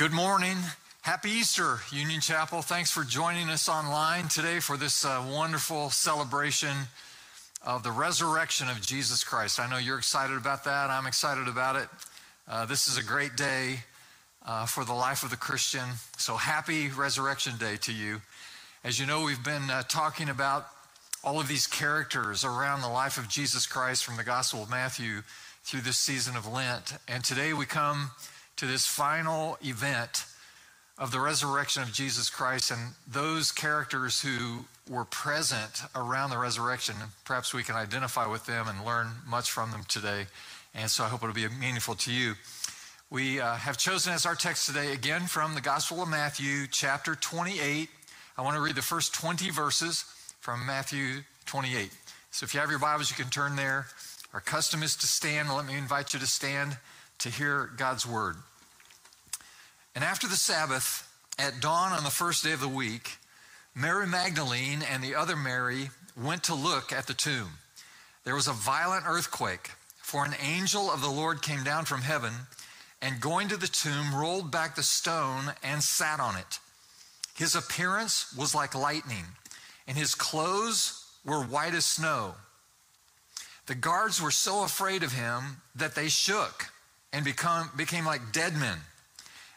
Good morning. Happy Easter, Union Chapel. Thanks for joining us online today for this uh, wonderful celebration of the resurrection of Jesus Christ. I know you're excited about that. I'm excited about it. Uh, this is a great day uh, for the life of the Christian. So happy Resurrection Day to you. As you know, we've been uh, talking about all of these characters around the life of Jesus Christ from the Gospel of Matthew through this season of Lent. And today we come to this final event of the resurrection of Jesus Christ and those characters who were present around the resurrection. Perhaps we can identify with them and learn much from them today. And so I hope it'll be meaningful to you. We uh, have chosen as our text today, again, from the Gospel of Matthew, chapter 28. I want to read the first 20 verses from Matthew 28. So if you have your Bibles, you can turn there. Our custom is to stand. Let me invite you to stand to hear God's word. And after the Sabbath, at dawn on the first day of the week, Mary Magdalene and the other Mary went to look at the tomb. There was a violent earthquake, for an angel of the Lord came down from heaven and going to the tomb, rolled back the stone and sat on it. His appearance was like lightning, and his clothes were white as snow. The guards were so afraid of him that they shook and become, became like dead men.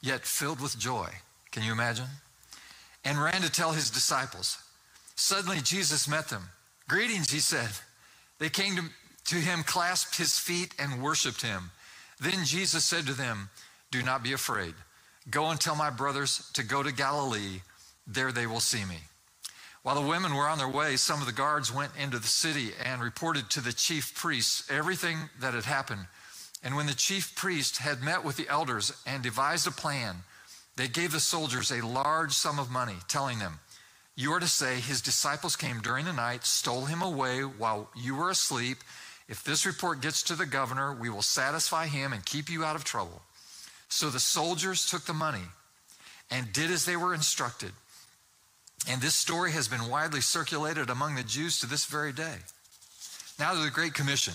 yet filled with joy. Can you imagine? And ran to tell his disciples. Suddenly Jesus met them. Greetings, he said. They came to, to him, clasped his feet, and worshiped him. Then Jesus said to them, Do not be afraid. Go and tell my brothers to go to Galilee. There they will see me. While the women were on their way, some of the guards went into the city and reported to the chief priests everything that had happened. And when the chief priest had met with the elders and devised a plan, they gave the soldiers a large sum of money, telling them, You are to say, His disciples came during the night, stole him away while you were asleep. If this report gets to the governor, we will satisfy him and keep you out of trouble. So the soldiers took the money and did as they were instructed. And this story has been widely circulated among the Jews to this very day. Now to the Great Commission.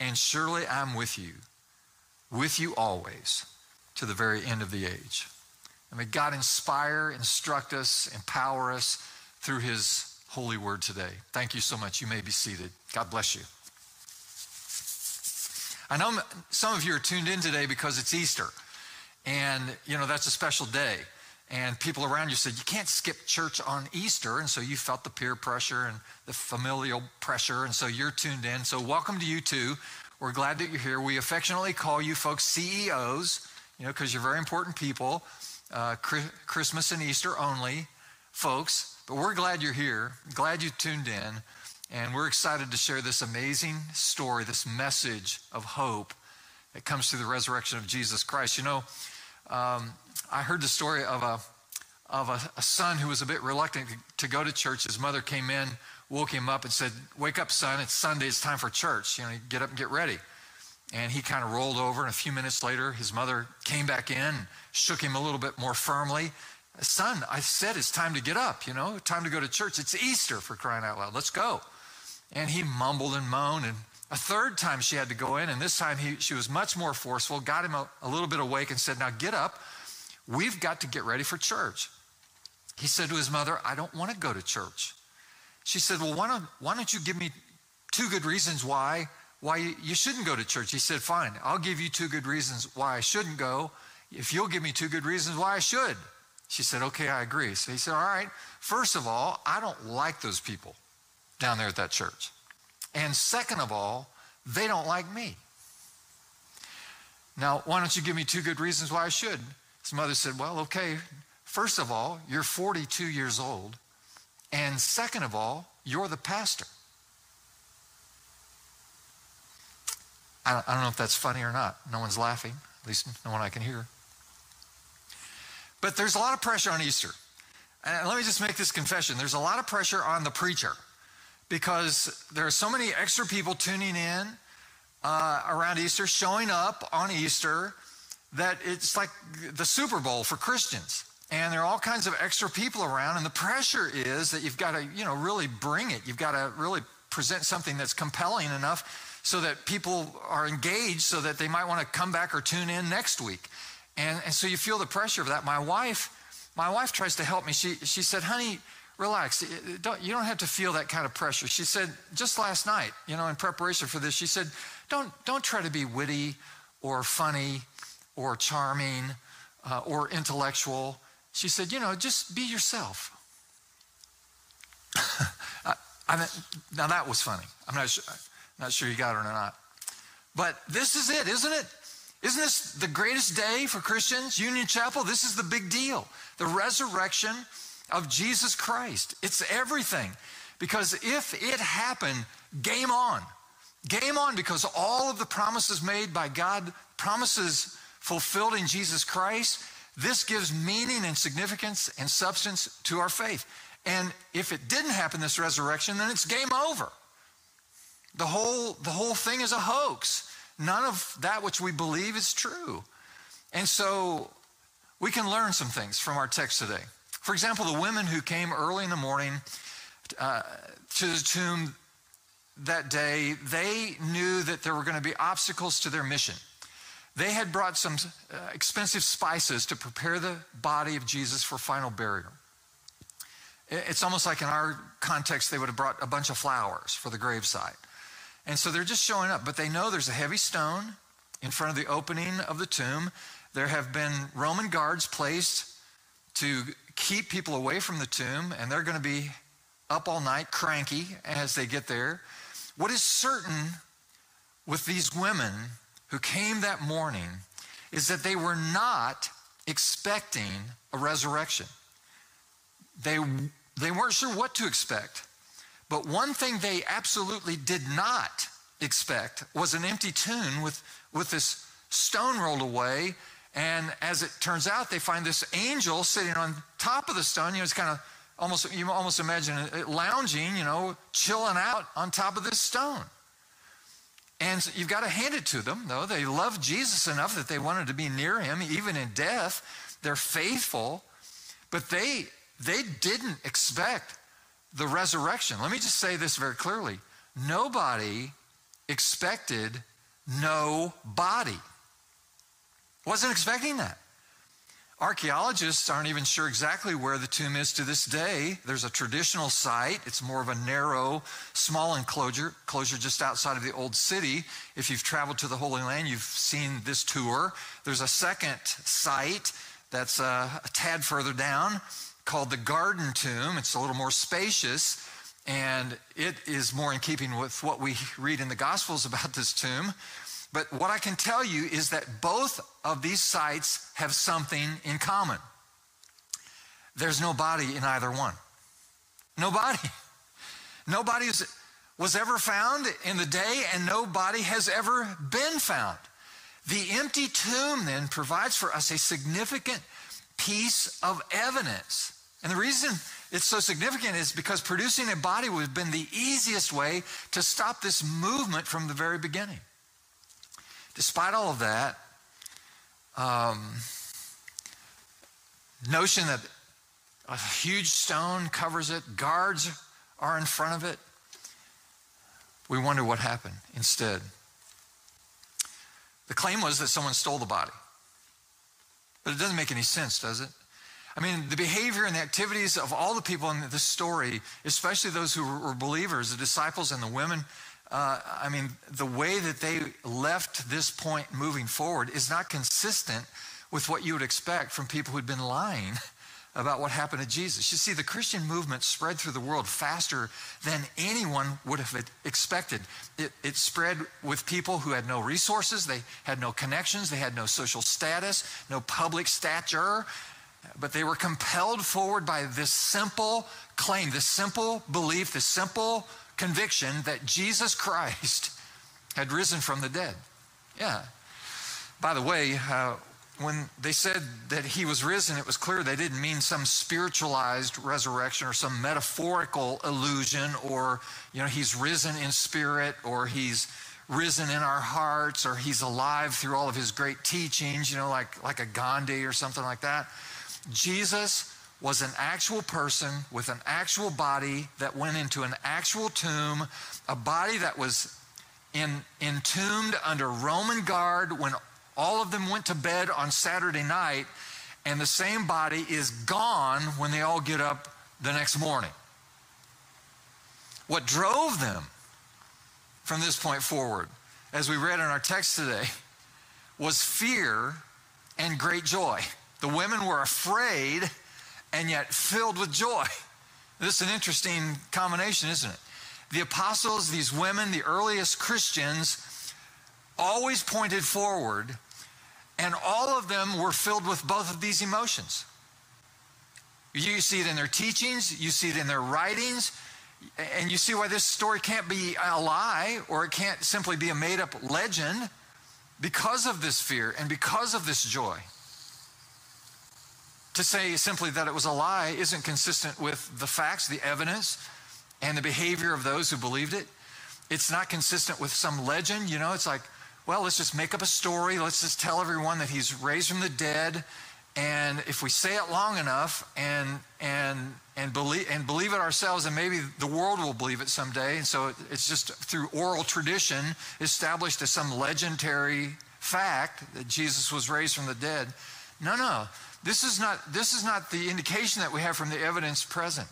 and surely I'm with you, with you always, to the very end of the age. And may God inspire, instruct us, empower us through his holy word today. Thank you so much. You may be seated. God bless you. I know some of you are tuned in today because it's Easter. And, you know, that's a special day. And people around you said, you can't skip church on Easter. And so you felt the peer pressure and the familial pressure. And so you're tuned in. So welcome to you too. We're glad that you're here. We affectionately call you folks CEOs, you know, because you're very important people. Uh, Christmas and Easter only folks. But we're glad you're here. Glad you tuned in. And we're excited to share this amazing story, this message of hope that comes through the resurrection of Jesus Christ. You know, um, I heard the story of a of a, a, son who was a bit reluctant to go to church. His mother came in, woke him up, and said, "Wake up, son! It's Sunday. It's time for church. You know, get up and get ready." And he kind of rolled over, and a few minutes later, his mother came back in, shook him a little bit more firmly. Son, I said it's time to get up. You know, time to go to church. It's Easter for crying out loud. Let's go. And he mumbled and moaned, and a third time she had to go in, and this time he, she was much more forceful, got him a, a little bit awake, and said, "Now get up." We've got to get ready for church. He said to his mother, I don't want to go to church. She said, Well, why don't, why don't you give me two good reasons why, why you shouldn't go to church? He said, Fine, I'll give you two good reasons why I shouldn't go, if you'll give me two good reasons why I should. She said, Okay, I agree. So he said, All right, first of all, I don't like those people down there at that church. And second of all, they don't like me. Now, why don't you give me two good reasons why I should? His mother said, Well, okay, first of all, you're 42 years old. And second of all, you're the pastor. I don't, know if that's funny or not. No one's laughing, at least no one I can hear. But there's a lot of pressure on Easter. And let me just make this confession there's a lot of pressure on the preacher because there are so many extra people tuning in uh, around Easter, showing up on Easter, that it's like the Super Bowl for Christians. And there are all kinds of extra people around, and the pressure is that you've got to, you know, really bring it. You've got to really present something that's compelling enough so that people are engaged so that they might want to come back or tune in next week. And, and so you feel the pressure of that. My wife, my wife tries to help me. She, she said, honey, relax. Don't, you don't have to feel that kind of pressure. She said, just last night, you know, in preparation for this, she said, don't, don't try to be witty or funny or charming uh, or intellectual. She said, you know, just be yourself. I, I mean, now that was funny. I'm not sure, not sure you got it or not. But this is it, isn't it? Isn't this the greatest day for Christians? Union Chapel, this is the big deal. The resurrection of Jesus Christ. It's everything. Because if it happened, game on. Game on because all of the promises made by God, promises fulfilled in Jesus Christ, this gives meaning and significance and substance to our faith. And if it didn't happen, this resurrection, then it's game over. The whole, the whole thing is a hoax. None of that which we believe is true. And so we can learn some things from our text today. For example, the women who came early in the morning uh, to the tomb that day, they knew that there were going to be obstacles to their mission. They had brought some uh, expensive spices to prepare the body of Jesus for final burial. It's almost like in our context, they would have brought a bunch of flowers for the gravesite. And so they're just showing up, but they know there's a heavy stone in front of the opening of the tomb. There have been Roman guards placed to keep people away from the tomb, and they're going to be up all night, cranky as they get there. What is certain with these women who came that morning is that they were not expecting a resurrection. They, they weren't sure what to expect. But one thing they absolutely did not expect was an empty tomb with, with this stone rolled away. And as it turns out, they find this angel sitting on top of the stone. You know, it's kind of almost, you almost imagine it lounging, you know, chilling out on top of this stone. And so you've got to hand it to them, though. They love Jesus enough that they wanted to be near him, even in death. They're faithful, but they, they didn't expect the resurrection. Let me just say this very clearly nobody expected no body. Wasn't expecting that. Archaeologists aren't even sure exactly where the tomb is to this day. There's a traditional site. It's more of a narrow, small enclosure, enclosure just outside of the old city. If you've traveled to the Holy Land, you've seen this tour. There's a second site that's a, uh, a tad further down called the Garden Tomb. It's a little more spacious, and it is more in keeping with what we read in the Gospels about this tomb. But what I can tell you is that both of these sites have something in common. There's no body in either one. Nobody. Nobody was ever found in the day, and nobody has ever been found. The empty tomb then provides for us a significant piece of evidence. And the reason it's so significant is because producing a body would have been the easiest way to stop this movement from the very beginning. Despite all of that, um, notion that a huge stone covers it, guards are in front of it, we wonder what happened instead. The claim was that someone stole the body. But it doesn't make any sense, does it? I mean, the behavior and the activities of all the people in this story, especially those who were believers, the disciples and the women, uh, I mean, the way that they left this point moving forward is not consistent with what you would expect from people who'd been lying about what happened to Jesus. You see, the Christian movement spread through the world faster than anyone would have expected. It, it, spread with people who had no resources, they had no connections, they had no social status, no public stature, but they were compelled forward by this simple claim, this simple belief, this simple conviction that Jesus Christ had risen from the dead. Yeah. By the way, uh, when they said that he was risen, it was clear they didn't mean some spiritualized resurrection or some metaphorical illusion or, you know, he's risen in spirit or he's risen in our hearts or he's alive through all of his great teachings, you know, like, like a Gandhi or something like that. Jesus was an actual person with an actual body that went into an actual tomb, a body that was in, entombed under Roman guard when all of them went to bed on Saturday night, and the same body is gone when they all get up the next morning. What drove them from this point forward, as we read in our text today, was fear and great joy. The women were afraid and yet filled with joy. This is an interesting combination, isn't it? The apostles, these women, the earliest Christians, always pointed forward and all of them were filled with both of these emotions. You see it in their teachings, you see it in their writings, and you see why this story can't be a lie or it can't simply be a made up legend because of this fear and because of this joy. To say simply that it was a lie isn't consistent with the facts, the evidence, and the behavior of those who believed it. It's not consistent with some legend. You know, it's like, well, let's just make up a story. Let's just tell everyone that he's raised from the dead. And if we say it long enough and, and, and, believe, and believe it ourselves, and maybe the world will believe it someday. And so it's just through oral tradition established as some legendary fact that Jesus was raised from the dead. No, no. This is not, this is not the indication that we have from the evidence present.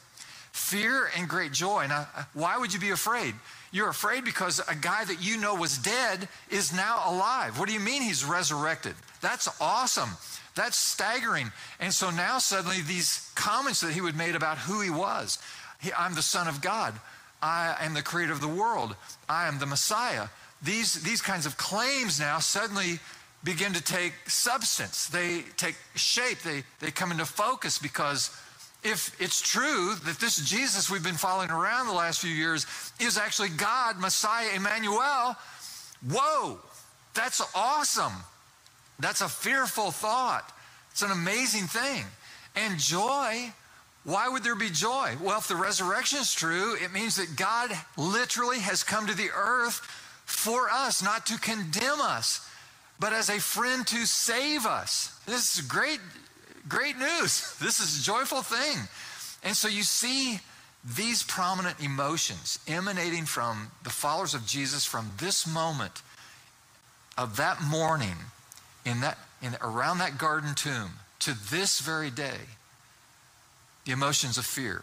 Fear and great joy. Now, uh, why would you be afraid? You're afraid because a guy that you know was dead is now alive. What do you mean he's resurrected? That's awesome. That's staggering. And so now suddenly these comments that he would made about who he was he, I'm the Son of God. I am the creator of the world. I am the Messiah. These, these kinds of claims now suddenly begin to take substance. They take shape. They, they come into focus because if it's true that this Jesus we've been following around the last few years is actually God, Messiah, Emmanuel, whoa, that's awesome. That's a fearful thought. It's an amazing thing. And joy, why would there be joy? Well, if the resurrection is true, it means that God literally has come to the earth for us, not to condemn us, but as a friend to save us. This is great great news. This is a joyful thing. And so you see these prominent emotions emanating from the followers of Jesus from this moment of that morning in that in, around that garden tomb to this very day the emotions of fear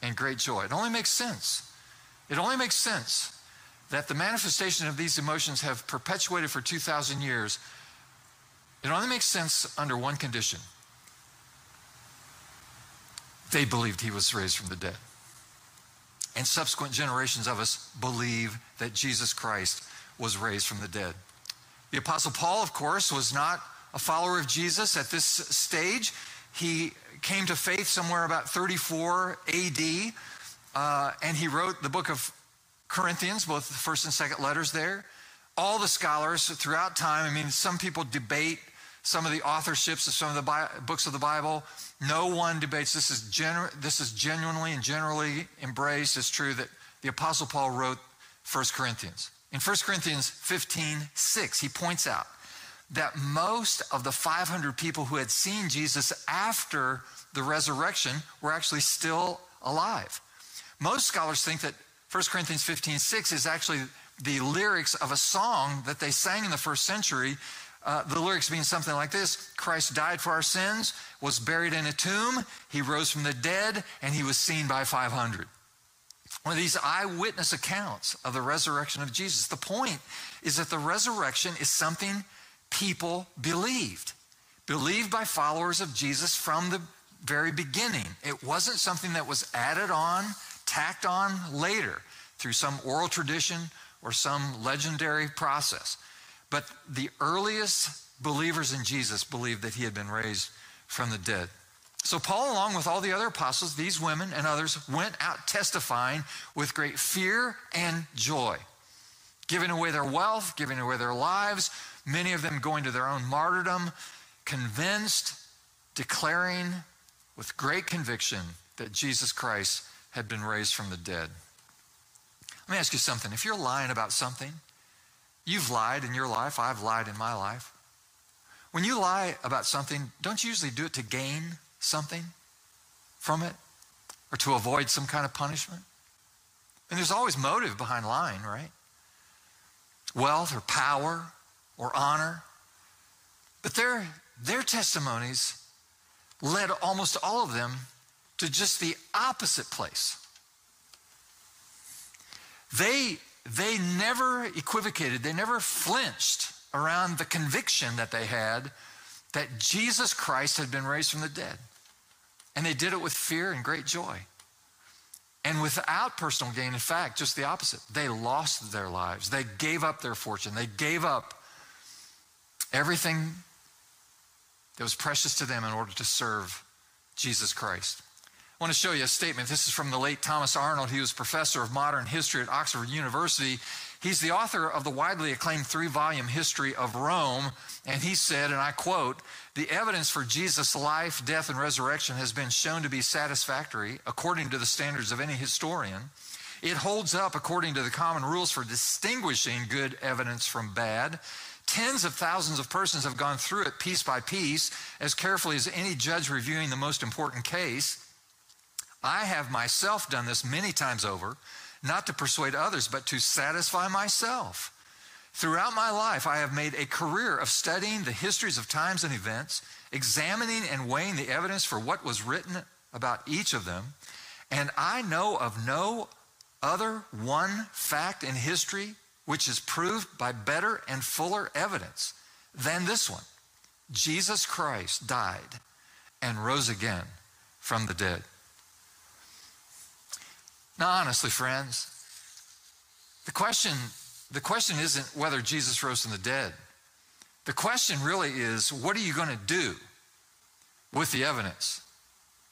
and great joy it only makes sense it only makes sense that the manifestation of these emotions have perpetuated for 2000 years it only makes sense under one condition they believed he was raised from the dead. And subsequent generations of us believe that Jesus Christ was raised from the dead. The Apostle Paul, of course, was not a follower of Jesus at this stage. He came to faith somewhere about 34 AD, uh, and he wrote the book of Corinthians, both the first and second letters there. All the scholars throughout time, I mean, some people debate some of the authorships of some of the Bi- books of the Bible. No one debates. This is, genu- this is genuinely and generally embraced as true that the Apostle Paul wrote 1 Corinthians. In 1 Corinthians 15 6, he points out that most of the 500 people who had seen Jesus after the resurrection were actually still alive. Most scholars think that 1 Corinthians 15 6 is actually the lyrics of a song that they sang in the first century uh, the lyrics being something like this Christ died for our sins, was buried in a tomb, he rose from the dead, and he was seen by 500. One of these eyewitness accounts of the resurrection of Jesus. The point is that the resurrection is something people believed. believed by followers of Jesus from the very beginning. It wasn't something that was added on, tacked on later through some oral tradition or some legendary process. But the earliest believers in Jesus believed that he had been raised from the dead. So, Paul, along with all the other apostles, these women and others, went out testifying with great fear and joy, giving away their wealth, giving away their lives, many of them going to their own martyrdom, convinced, declaring with great conviction that Jesus Christ had been raised from the dead. Let me ask you something. If you're lying about something, you've lied in your life, I've lied in my life. When you lie about something, don't you usually do it to gain something from it or to avoid some kind of punishment? And there's always motive behind lying, right? Wealth or power or honor. But their, their testimonies led almost all of them to just the opposite place. They, they never equivocated, they never flinched around the conviction that they had that Jesus Christ had been raised from the dead. And they did it with fear and great joy. And without personal gain, in fact, just the opposite. They lost their lives. They gave up their fortune. They gave up everything that was precious to them in order to serve Jesus Christ. I want to show you a statement. This is from the late Thomas Arnold. He was professor of modern history at Oxford University. He's the author of the widely acclaimed three volume history of Rome. And he said, and I quote, the evidence for Jesus' life, death, and resurrection has been shown to be satisfactory according to the standards of any historian. It holds up according to the common rules for distinguishing good evidence from bad. Tens of thousands of persons have gone through it piece by piece as carefully as any judge reviewing the most important case. I have myself done this many times over, not to persuade others, but to satisfy myself. Throughout my life, I have made a career of studying the histories of times and events, examining and weighing the evidence for what was written about each of them, and I know of no other one fact in history which is proved by better and fuller evidence than this one. Jesus Christ died and rose again from the dead. Now, honestly, friends, the question, the question isn't whether Jesus rose from the dead. The question really is what are you going to do with the evidence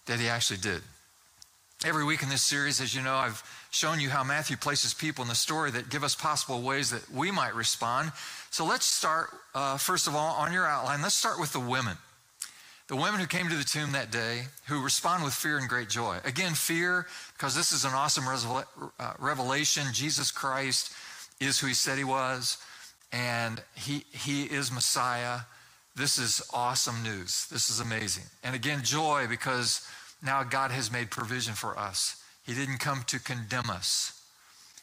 that he actually did? Every week in this series, as you know, I've shown you how Matthew places people in the story that give us possible ways that we might respond. So let's start, uh, first of all, on your outline, let's start with the women. The women who came to the tomb that day, who respond with fear and great joy. Again, fear, because this is an awesome uh, revelation. Jesus Christ is who he said he was, and he, he is Messiah. This is awesome news. This is amazing. And again, joy, because now God has made provision for us. He didn't come to condemn us,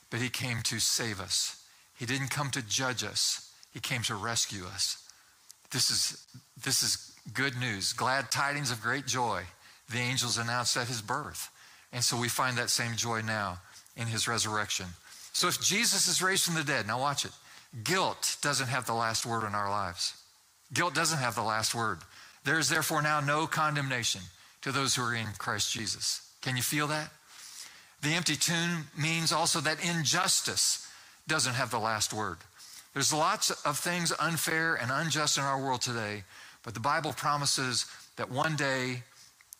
but he came to save us. He didn't come to judge us, he came to rescue us. This is, this is good news, glad tidings of great joy. The angels announced at his birth. And so we find that same joy now in his resurrection. So if Jesus is raised from the dead, now watch it. Guilt doesn't have the last word in our lives. Guilt doesn't have the last word. There is therefore now no condemnation to those who are in Christ Jesus. Can you feel that? The empty tomb means also that injustice doesn't have the last word. There's lots of things unfair and unjust in our world today, but the Bible promises that one day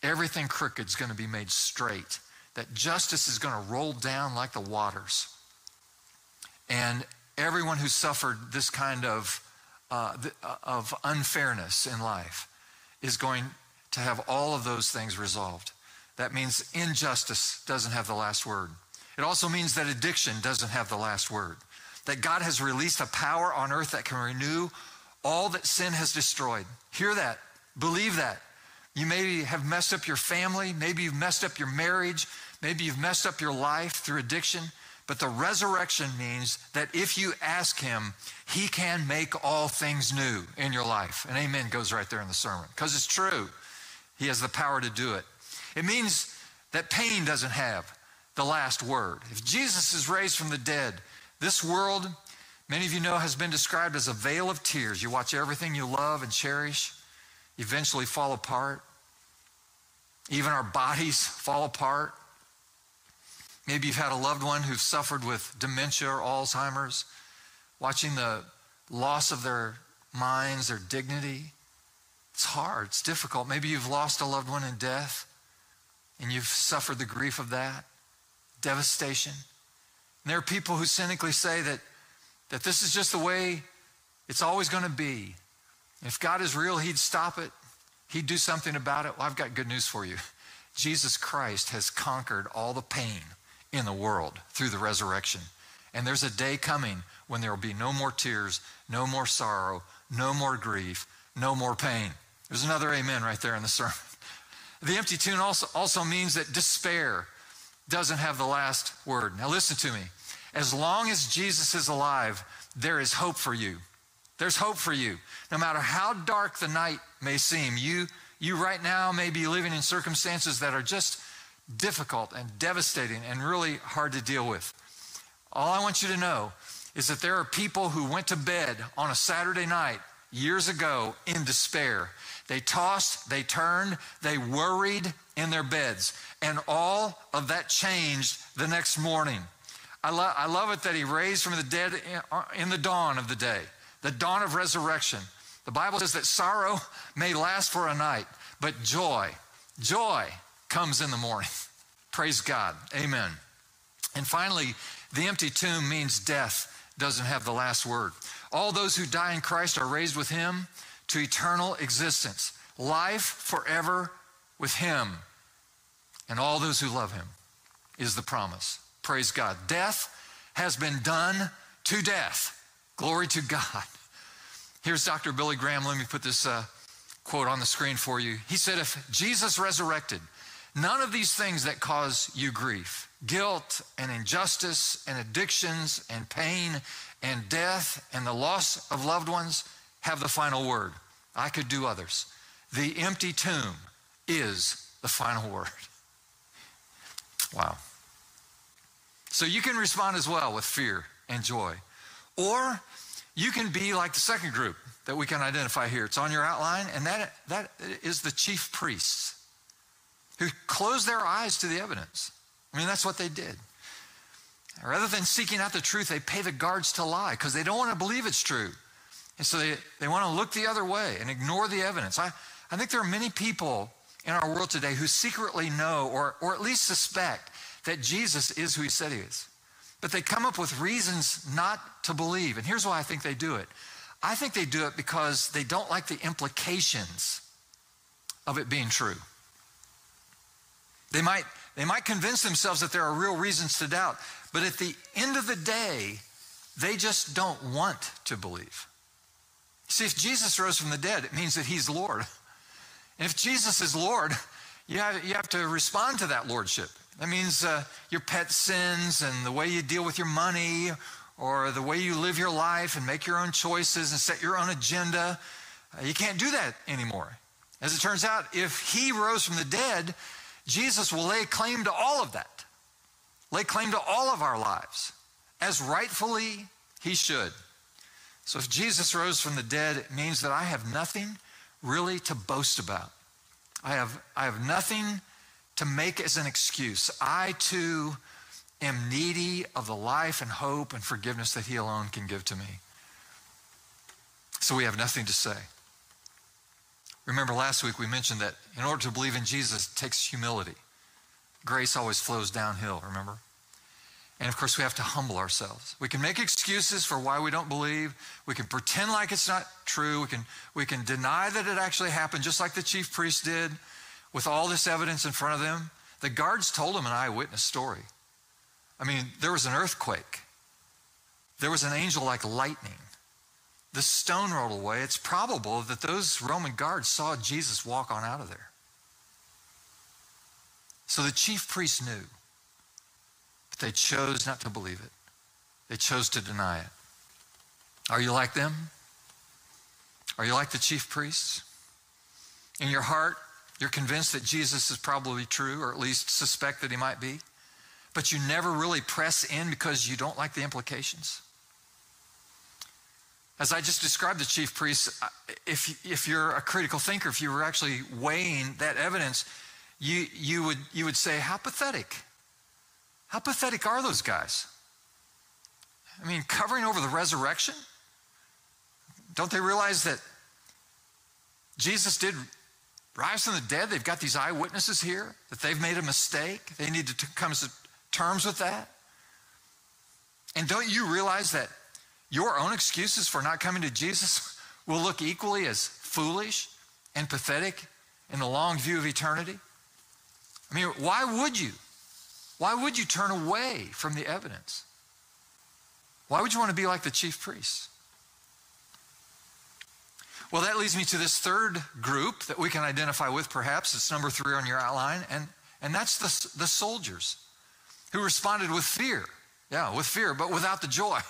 everything crooked is going to be made straight, that justice is going to roll down like the waters. And everyone who suffered this kind of, uh, of unfairness in life is going to have all of those things resolved. That means injustice doesn't have the last word. It also means that addiction doesn't have the last word. That God has released a power on earth that can renew all that sin has destroyed. Hear that. Believe that. You maybe have messed up your family. Maybe you've messed up your marriage. Maybe you've messed up your life through addiction. But the resurrection means that if you ask Him, He can make all things new in your life. And amen goes right there in the sermon because it's true. He has the power to do it. It means that pain doesn't have the last word. If Jesus is raised from the dead, this world, many of you know, has been described as a vale of tears. You watch everything you love and cherish, eventually fall apart. Even our bodies fall apart. Maybe you've had a loved one who's suffered with dementia or Alzheimer's, watching the loss of their minds, their dignity. It's hard, it's difficult. Maybe you've lost a loved one in death and you've suffered the grief of that, devastation. And there are people who cynically say that, that this is just the way it's always going to be. If God is real, He'd stop it, He'd do something about it. Well, I've got good news for you. Jesus Christ has conquered all the pain in the world through the resurrection. And there's a day coming when there will be no more tears, no more sorrow, no more grief, no more pain. There's another amen right there in the sermon. The empty tomb also, also means that despair doesn't have the last word. Now, listen to me. As long as Jesus is alive, there is hope for you. There's hope for you. No matter how dark the night may seem, you, you right now may be living in circumstances that are just difficult and devastating and really hard to deal with. All I want you to know is that there are people who went to bed on a Saturday night years ago in despair. They tossed, they turned, they worried in their beds. And all of that changed the next morning. I, lo- I love it that he raised from the dead in, in the dawn of the day, the dawn of resurrection. The Bible says that sorrow may last for a night, but joy, joy comes in the morning. Praise God. Amen. And finally, the empty tomb means death doesn't have the last word. All those who die in Christ are raised with him to eternal existence, life forever with him. And all those who love him is the promise. Praise God. Death has been done to death. Glory to God. Here's Dr. Billy Graham. Let me put this uh, quote on the screen for you. He said, If Jesus resurrected, none of these things that cause you grief, guilt and injustice and addictions and pain and death and the loss of loved ones have the final word. I could do others. The empty tomb is the final word. Wow. So you can respond as well with fear and joy. Or you can be like the second group that we can identify here. It's on your outline, and that, that is the chief priests who closed their eyes to the evidence. I mean, that's what they did. Rather than seeking out the truth, they pay the guards to lie because they don't want to believe it's true. And so they, they want to look the other way and ignore the evidence. I, I think there are many people in our world today who secretly know or, or at least suspect that Jesus is who he said he is. But they come up with reasons not to believe. And here's why I think they do it I think they do it because they don't like the implications of it being true. They might, they might convince themselves that there are real reasons to doubt, but at the end of the day, they just don't want to believe. See, if Jesus rose from the dead, it means that he's Lord. And if Jesus is Lord, you have, you have to respond to that lordship. That means uh, your pet sins and the way you deal with your money or the way you live your life and make your own choices and set your own agenda. Uh, you can't do that anymore. As it turns out, if he rose from the dead, Jesus will lay claim to all of that, lay claim to all of our lives, as rightfully he should. So if Jesus rose from the dead, it means that I have nothing really to boast about. I have, I have nothing to make as an excuse. I too am needy of the life and hope and forgiveness that He alone can give to me. So we have nothing to say. Remember last week we mentioned that in order to believe in Jesus, takes humility. Grace always flows downhill, remember? And of course, we have to humble ourselves. We can make excuses for why we don't believe. We can pretend like it's not true. We can, we can deny that it actually happened, just like the chief priest did with all this evidence in front of them. The guards told him an eyewitness story. I mean, there was an earthquake, there was an angel like lightning. The stone rolled away. It's probable that those Roman guards saw Jesus walk on out of there. So the chief priests knew. But they chose not to believe it, they chose to deny it. Are you like them? Are you like the chief priests? In your heart, you're convinced that Jesus is probably true, or at least suspect that he might be, but you never really press in because you don't like the implications. As I just described the chief priests, if, if you're a critical thinker, if you were actually weighing that evidence, you, you, would, you would say, How pathetic. How pathetic are those guys? I mean, covering over the resurrection? Don't they realize that Jesus did rise from the dead? They've got these eyewitnesses here, that they've made a mistake. They need to come to terms with that. And don't you realize that your own excuses for not coming to Jesus will look equally as foolish and pathetic in the long view of eternity? I mean, why would you? Why would you turn away from the evidence? Why would you want to be like the chief priests? Well, that leads me to this third group that we can identify with, perhaps. It's number three on your outline, and, and that's the, the soldiers who responded with fear. Yeah, with fear, but without the joy.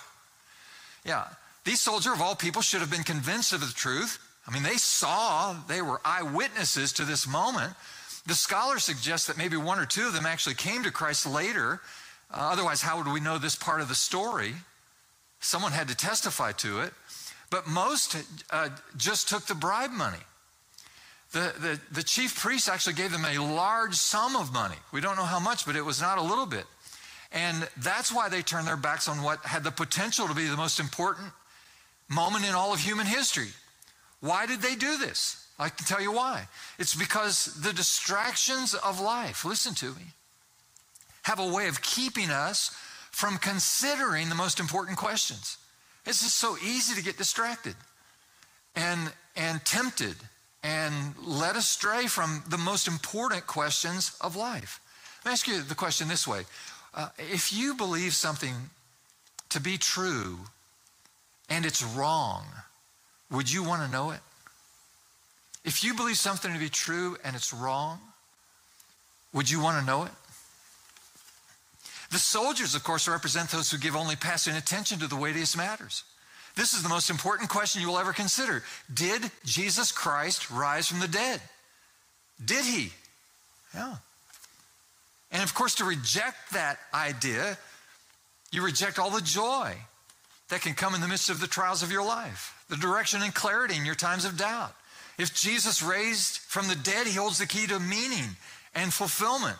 Yeah, these soldiers of all people should have been convinced of the truth. I mean, they saw, they were eyewitnesses to this moment. The scholars suggest that maybe one or two of them actually came to Christ later. Uh, otherwise, how would we know this part of the story? Someone had to testify to it. But most uh, just took the bribe money. The, the, the chief priest actually gave them a large sum of money. We don't know how much, but it was not a little bit. And that's why they turned their backs on what had the potential to be the most important moment in all of human history. Why did they do this? I can tell you why. It's because the distractions of life, listen to me, have a way of keeping us from considering the most important questions. It's just so easy to get distracted and, and tempted and led astray from the most important questions of life. Let me ask you the question this way uh, if you believe something to be true and it's wrong, would you want to know it? If you believe something to be true and it's wrong, would you want to know it? The soldiers, of course, represent those who give only passing attention to the weightiest matters. This is the most important question you will ever consider. Did Jesus Christ rise from the dead? Did he? Yeah. And of course, to reject that idea, you reject all the joy that can come in the midst of the trials of your life, the direction and clarity in your times of doubt. If Jesus raised from the dead, he holds the key to meaning and fulfillment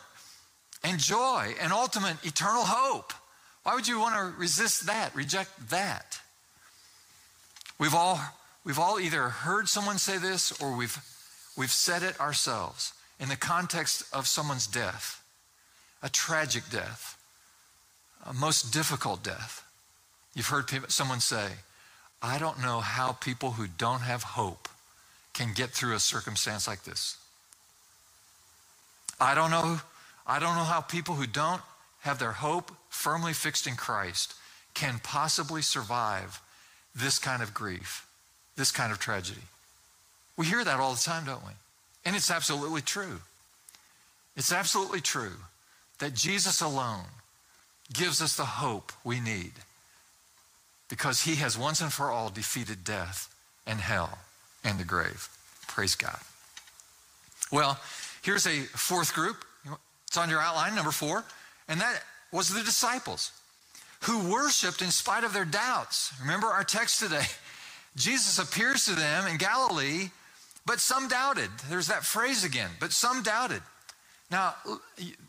and joy and ultimate eternal hope. Why would you want to resist that, reject that? We've all, we've all either heard someone say this or we've, we've said it ourselves in the context of someone's death, a tragic death, a most difficult death. You've heard people, someone say, I don't know how people who don't have hope can get through a circumstance like this. I don't know I don't know how people who don't have their hope firmly fixed in Christ can possibly survive this kind of grief, this kind of tragedy. We hear that all the time, don't we? And it's absolutely true. It's absolutely true that Jesus alone gives us the hope we need because he has once and for all defeated death and hell and the grave. Praise God. Well, here's a fourth group it's on your outline, number four. And that was the disciples who worshiped in spite of their doubts. Remember our text today. Jesus appears to them in Galilee, but some doubted. There's that phrase again, but some doubted. Now,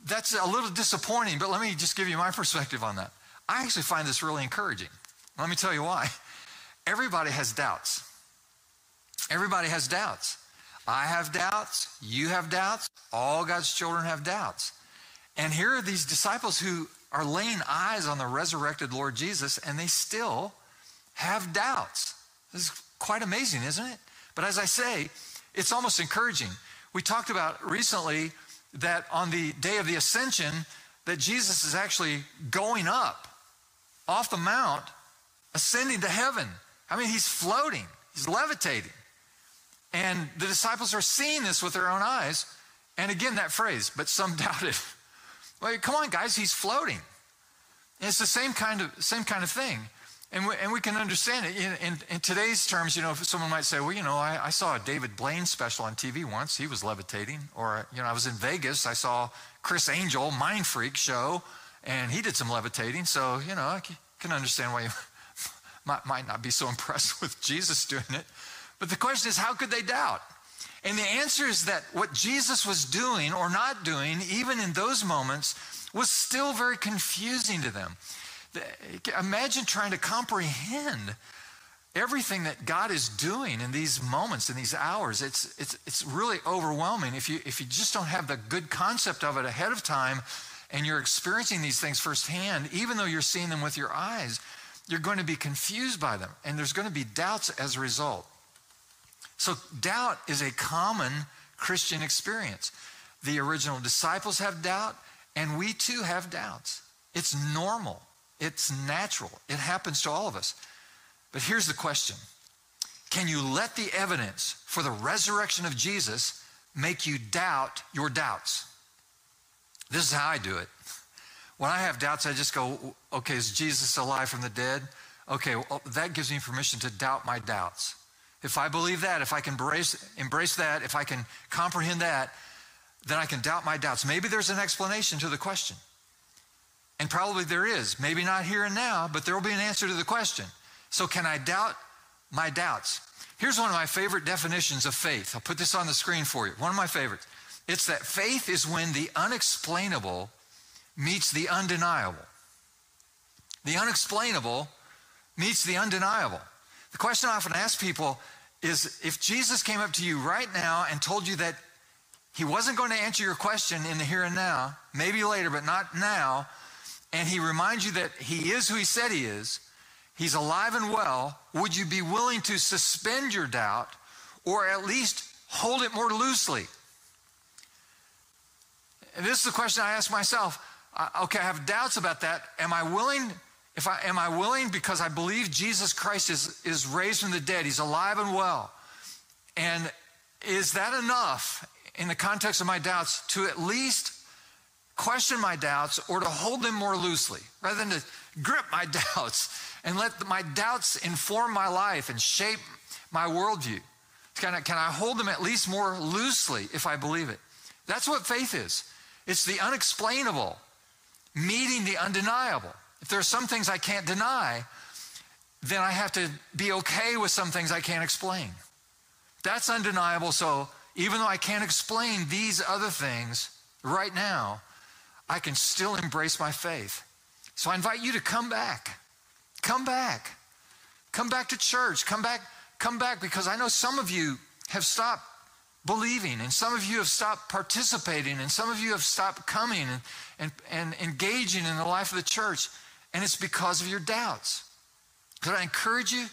that's a little disappointing, but let me just give you my perspective on that. I actually find this really encouraging. Let me tell you why. Everybody has doubts. Everybody has doubts. I have doubts. You have doubts. All God's children have doubts. And here are these disciples who are laying eyes on the resurrected Lord Jesus, and they still have doubts. This is quite amazing, isn't it? But as I say, it's almost encouraging. We talked about recently that on the day of the ascension, that Jesus is actually going up off the mount, ascending to heaven. I mean, he's floating, he's levitating. And the disciples are seeing this with their own eyes. And again, that phrase, but some doubted. Well, come on, guys, he's floating. And it's the same kind of, same kind of thing. And we, and we can understand it. In, in, in today's terms, you know, someone might say, well, you know, I, I, saw a David Blaine special on TV once. He was levitating. Or, you know, I was in Vegas. I saw Criss Angel, Mind Freak show, and he did some levitating. So, you know, I can understand why you might, might not be so impressed with Jesus doing it. But the question is, how could they doubt? And the answer is that what Jesus was doing or not doing, even in those moments, was still very confusing to them. Imagine trying to comprehend everything that God is doing in these moments, in these hours. It's, it's, it's really overwhelming. If you, if you just don't have the good concept of it ahead of time and you're experiencing these things firsthand, even though you're seeing them with your eyes, you're going to be confused by them. And there's going to be doubts as a result. So, doubt is a common Christian experience. The original disciples have doubt, and we too have doubts. It's normal, it's natural, it happens to all of us. But here's the question Can you let the evidence for the resurrection of Jesus make you doubt your doubts? This is how I do it. When I have doubts, I just go, okay, is Jesus alive from the dead? Okay, well, that gives me permission to doubt my doubts. If I believe that, if I can embrace, embrace that, if I can comprehend that, then I can doubt my doubts. Maybe there's an explanation to the question. And probably there is. Maybe not here and now, but there will be an answer to the question. So, can I doubt my doubts? Here's one of my favorite definitions of faith. I'll put this on the screen for you. One of my favorites. It's that faith is when the unexplainable meets the undeniable. The unexplainable meets the undeniable. The question I often ask people is if Jesus came up to you right now and told you that he wasn't going to answer your question in the here and now, maybe later, but not now, and he reminds you that he is who he said he is, he's alive and well, would you be willing to suspend your doubt or at least hold it more loosely? And this is the question I ask myself. Okay, I have doubts about that. Am I willing if I, am I willing because I believe Jesus Christ is, is raised from the dead, he's alive and well? And is that enough in the context of my doubts to at least question my doubts or to hold them more loosely rather than to grip my doubts and let my doubts inform my life and shape my worldview? Can I, can I hold them at least more loosely if I believe it? That's what faith is. It's the unexplainable meeting the undeniable. If there are some things I can't deny, then I have to be okay with some things I can't explain. That's undeniable. So even though I can't explain these other things right now, I can still embrace my faith. So I invite you to come back. Come back. Come back to church. Come back. Come back because I know some of you have stopped believing, and some of you have stopped participating, and some of you have stopped coming and, and, and engaging in the life of the church and it's because of your doubts. Could I encourage you?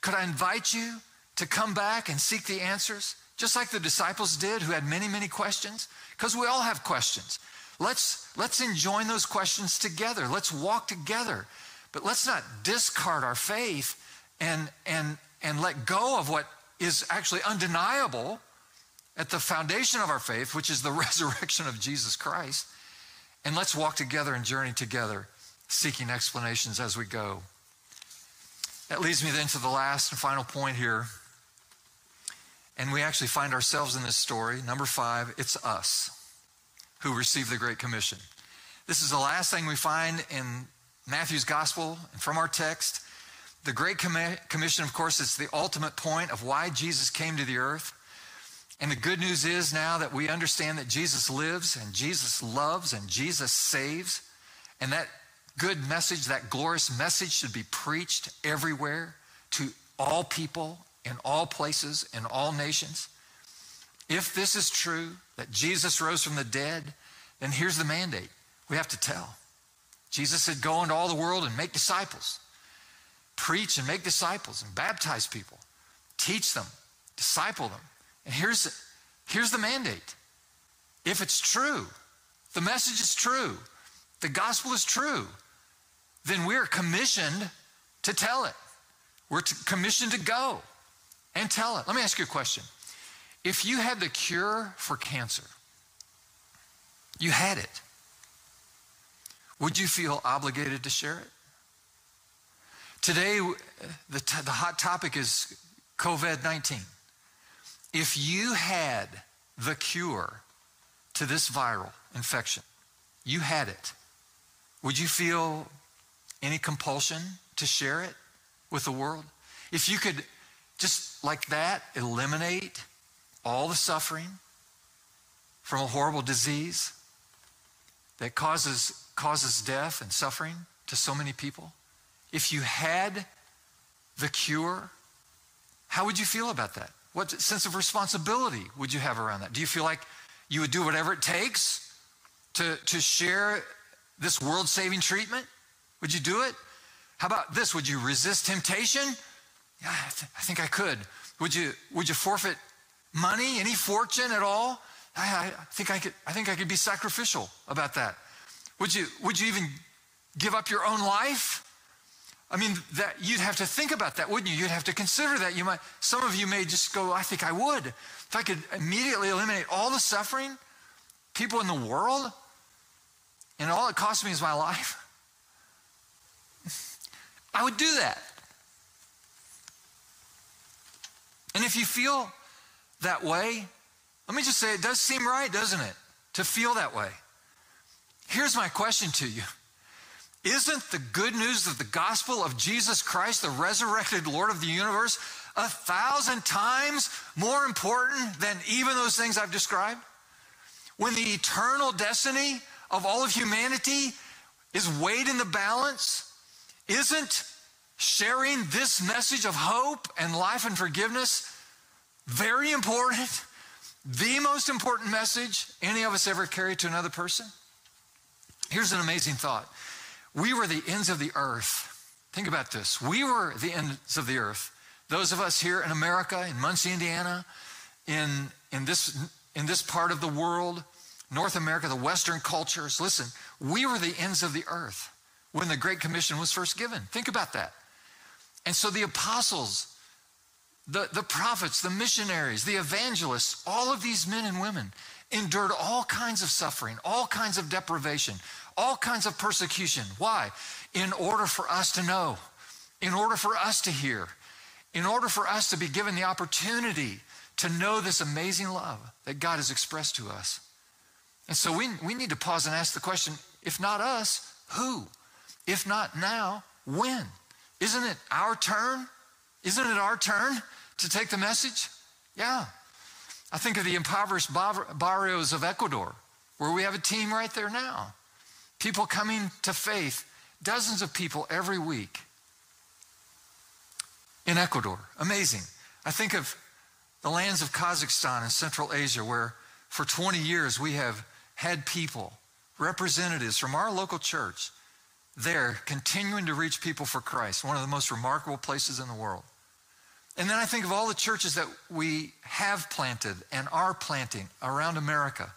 Could I invite you to come back and seek the answers? Just like the disciples did who had many, many questions? Because we all have questions. Let's, let's enjoin those questions together. Let's walk together. But let's not discard our faith and, and, and let go of what is actually undeniable at the foundation of our faith, which is the resurrection of Jesus Christ. And let's walk together and journey together seeking explanations as we go. That leads me then to the last and final point here. And we actually find ourselves in this story. Number five, it's us who receive the Great Commission. This is the last thing we find in Matthew's gospel and from our text. The Great Commission, of course, is the ultimate point of why Jesus came to the earth. And the good news is now that we understand that Jesus lives and Jesus loves and Jesus saves. And that good message, that glorious message should be preached everywhere to all people in all places in all nations. If this is true, that Jesus rose from the dead, then here's the mandate we have to tell. Jesus said, Go into all the world and make disciples, preach and make disciples and baptize people, teach them, disciple them. And here's, here's the mandate. If it's true, the message is true, the gospel is true, then we're commissioned to tell it. We're commissioned to go and tell it. Let me ask you a question. If you had the cure for cancer, you had it, would you feel obligated to share it? Today, the, t- the hot topic is COVID 19. If you had the cure to this viral infection, you had it, would you feel any compulsion to share it? with the world? If you could just like that eliminate all the suffering from a horrible disease that causes, causes death and suffering to so many people, if you had the cure, how would you feel about that? What sense of responsibility would you have around that? Do you feel like you would do whatever it takes to, to share this world saving treatment? Would you do it? How about this? Would you resist temptation? Yeah, I, th- I think I could. Would you, would you forfeit money, any fortune at all? I, I, think I could, I think I could be sacrificial about that. Would you, would you even give up your own life? I mean, that you'd have to think about that, wouldn't you? You'd have to consider that. You might, some of you may just go, I think I would. If I could immediately eliminate all the suffering, people in the world, and all it cost me is my life, I would do that. And if you feel that way, let me just say it does seem right, doesn't it? To feel that way. Here's my question to you Isn't the good news of the gospel of Jesus Christ, the resurrected Lord of the universe, a thousand times more important than even those things I've described? When the eternal destiny of all of humanity is weighed in the balance, isn't sharing this message of hope and life and forgiveness very important? The most important message any of us ever carry to another person? Here's an amazing thought. We were the ends of the earth. Think about this. We were the ends of the earth. Those of us here in America, in Muncie, Indiana, in, in, this, in this part of the world, North America, the Western cultures, listen, we were the ends of the earth when the Great Commission was first given. Think about that. And so the apostles, the, the prophets, the missionaries, the evangelists, all of these men and women endured all kinds of suffering, all kinds of deprivation, all kinds of persecution. Why? In order for us to know, in order for us to hear, in order for us to be given the opportunity to know this amazing love that God has expressed to us. And so we, we need to pause and ask the question if not us, who? If not now, when? Isn't it our turn? Isn't it our turn to take the message? Yeah. I think of the impoverished barrios of Ecuador, where we have a team right there now. People coming to faith, dozens of people every week in Ecuador. Amazing. I think of the lands of Kazakhstan and Central Asia, where for 20 years we have had people, representatives from our local church, there continuing to reach people for Christ, one of the most remarkable places in the world. And then I think of all the churches that we have planted and are planting around America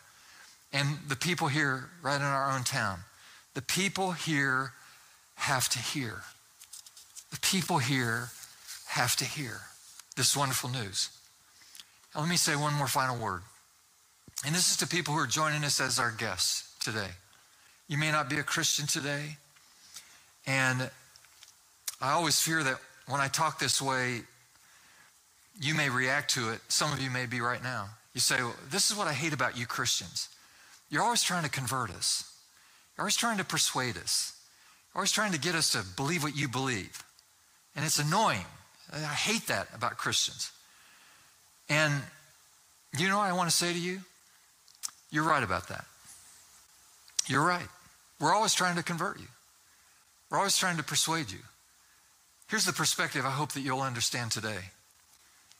and the people here right in our own town. The people here have to hear. The people here have to hear this wonderful news. Now, let me say one more final word. And this is to people who are joining us as our guests today. You may not be a Christian today. And I always fear that when I talk this way, you may react to it. Some of you may be right now. You say, well, This is what I hate about you Christians. You're always trying to convert us, you're always trying to persuade us, you're always trying to get us to believe what you believe. And it's annoying. I hate that about Christians. And you know what I want to say to you? You're right about that. You're right. We're always trying to convert you. We're always trying to persuade you. Here's the perspective I hope that you'll understand today.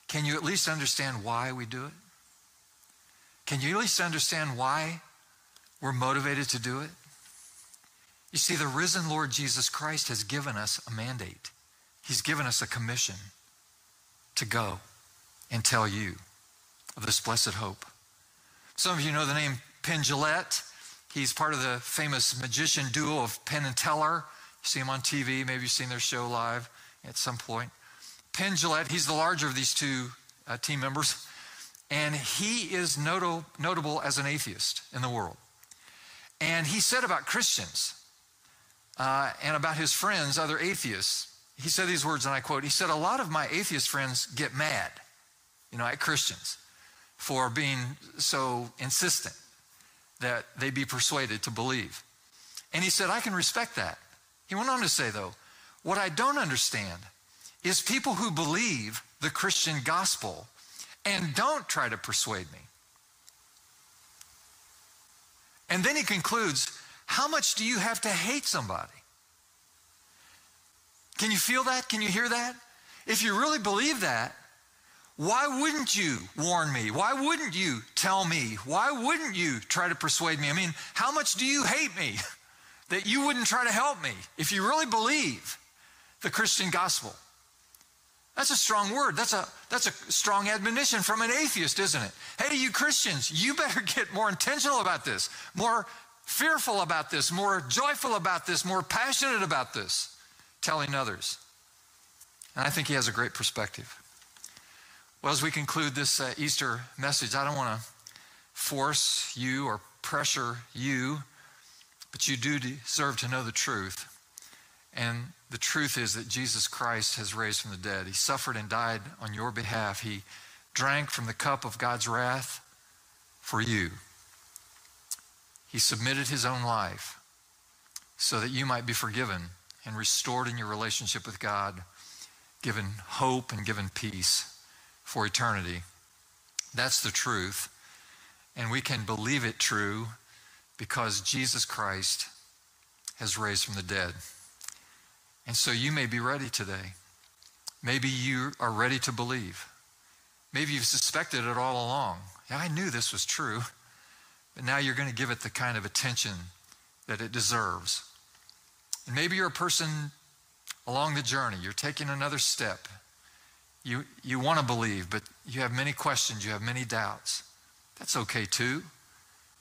Can you at least understand why we do it? Can you at least understand why we're motivated to do it? You see, the risen Lord Jesus Christ has given us a mandate. He's given us a commission to go and tell you of this blessed hope. Some of you know the name Penn Jillette. He's part of the famous magician duo of Penn and Teller. You see him on TV. Maybe you've seen their show live at some point. Penn Jillette, he's the larger of these two uh, team members, and he is notable, notable as an atheist in the world. And he said about Christians uh, and about his friends, other atheists, he said these words, and I quote, he said, A lot of my atheist friends get mad, you know, at Christians for being so insistent that they be persuaded to believe. And he said, I can respect that. He went on to say, though, what I don't understand is people who believe the Christian gospel and don't try to persuade me. And then he concludes, How much do you have to hate somebody? Can you feel that? Can you hear that? If you really believe that, why wouldn't you warn me? Why wouldn't you tell me? Why wouldn't you try to persuade me? I mean, how much do you hate me that you wouldn't try to help me if you really believe the Christian gospel? That's a strong word. That's a, that's a strong admonition from an atheist, isn't it? Hey, to you Christians, you better get more intentional about this, more fearful about this, more joyful about this, more passionate about this, telling others. And I think he has a great perspective. Well, as we conclude this uh, Easter message, I don't want to force you or pressure you, but you do deserve to know the truth. And the truth is that Jesus Christ has raised from the dead. He suffered and died on your behalf. He drank from the cup of God's wrath for you. He submitted his own life so that you might be forgiven and restored in your relationship with God, given hope and given peace for eternity. That's the truth. And we can believe it true because Jesus Christ has raised from the dead. And so you may be ready today. Maybe you are ready to believe. Maybe you've suspected it all along. Yeah, I knew this was true. But now you're going to give it the kind of attention that it deserves. And maybe you're a person along the journey. You're taking another step you, you want to believe, but you have many questions, you have many doubts. That's okay too.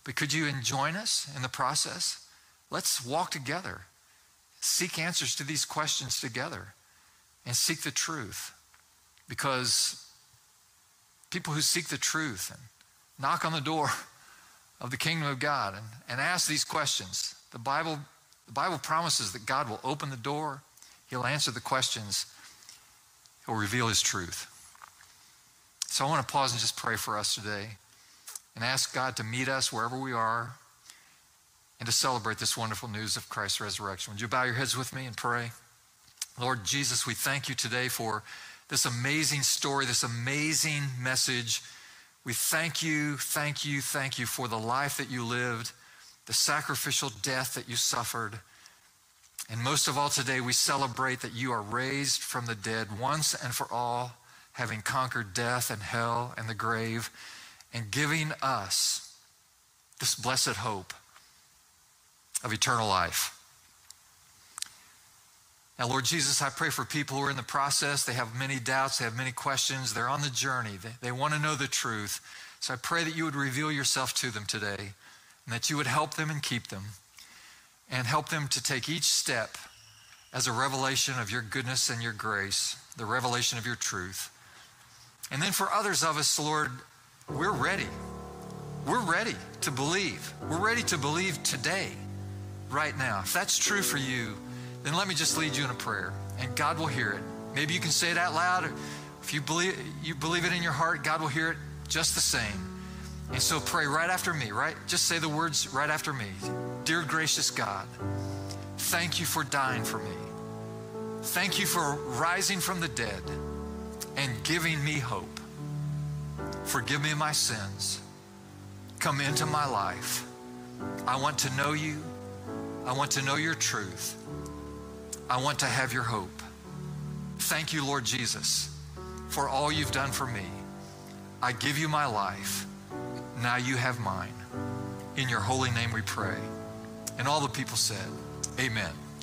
But could you join us in the process? Let's walk together, seek answers to these questions together, and seek the truth. Because people who seek the truth and knock on the door of the kingdom of God and, and ask these questions, the Bible, the Bible promises that God will open the door, He'll answer the questions He'll reveal His truth. So I want to pause and just pray for us today and ask God to meet us wherever we are and to celebrate this wonderful news of Christ's resurrection. Would you bow your heads with me and pray? Lord Jesus, we thank you today for this amazing story, this amazing message. We thank you, thank you, thank you for the life that you lived, the sacrificial death that you suffered and most of all today, we celebrate that you are raised from the dead once and for all, having conquered death and hell and the grave, and giving us this blessed hope of eternal life. Now, Lord Jesus, I pray for people who are in the process. They have many doubts, they have many questions, they're on the journey, they, they want to know the truth. So I pray that you would reveal yourself to them today and that you would help them and keep them and help them to take each step as a revelation of your goodness and your grace, the revelation of your truth. And then for others of us, Lord, we're ready. We're ready to believe. We're ready to believe today, right now. If that's true for you, then let me just lead you in a prayer, and God will hear it. Maybe you can say it out loud. If you believe, you believe it in your heart, God will hear it just the same. And so pray right after me, right? Just say the words right after me. Dear gracious God, thank you for dying for me. Thank you for rising from the dead and giving me hope. Forgive me my sins. Come into my life. I want to know you. I want to know your truth. I want to have your hope. Thank you, Lord Jesus, for all you've done for me. I give you my life. Now you have mine. In your holy name we pray. And all the people said, Amen.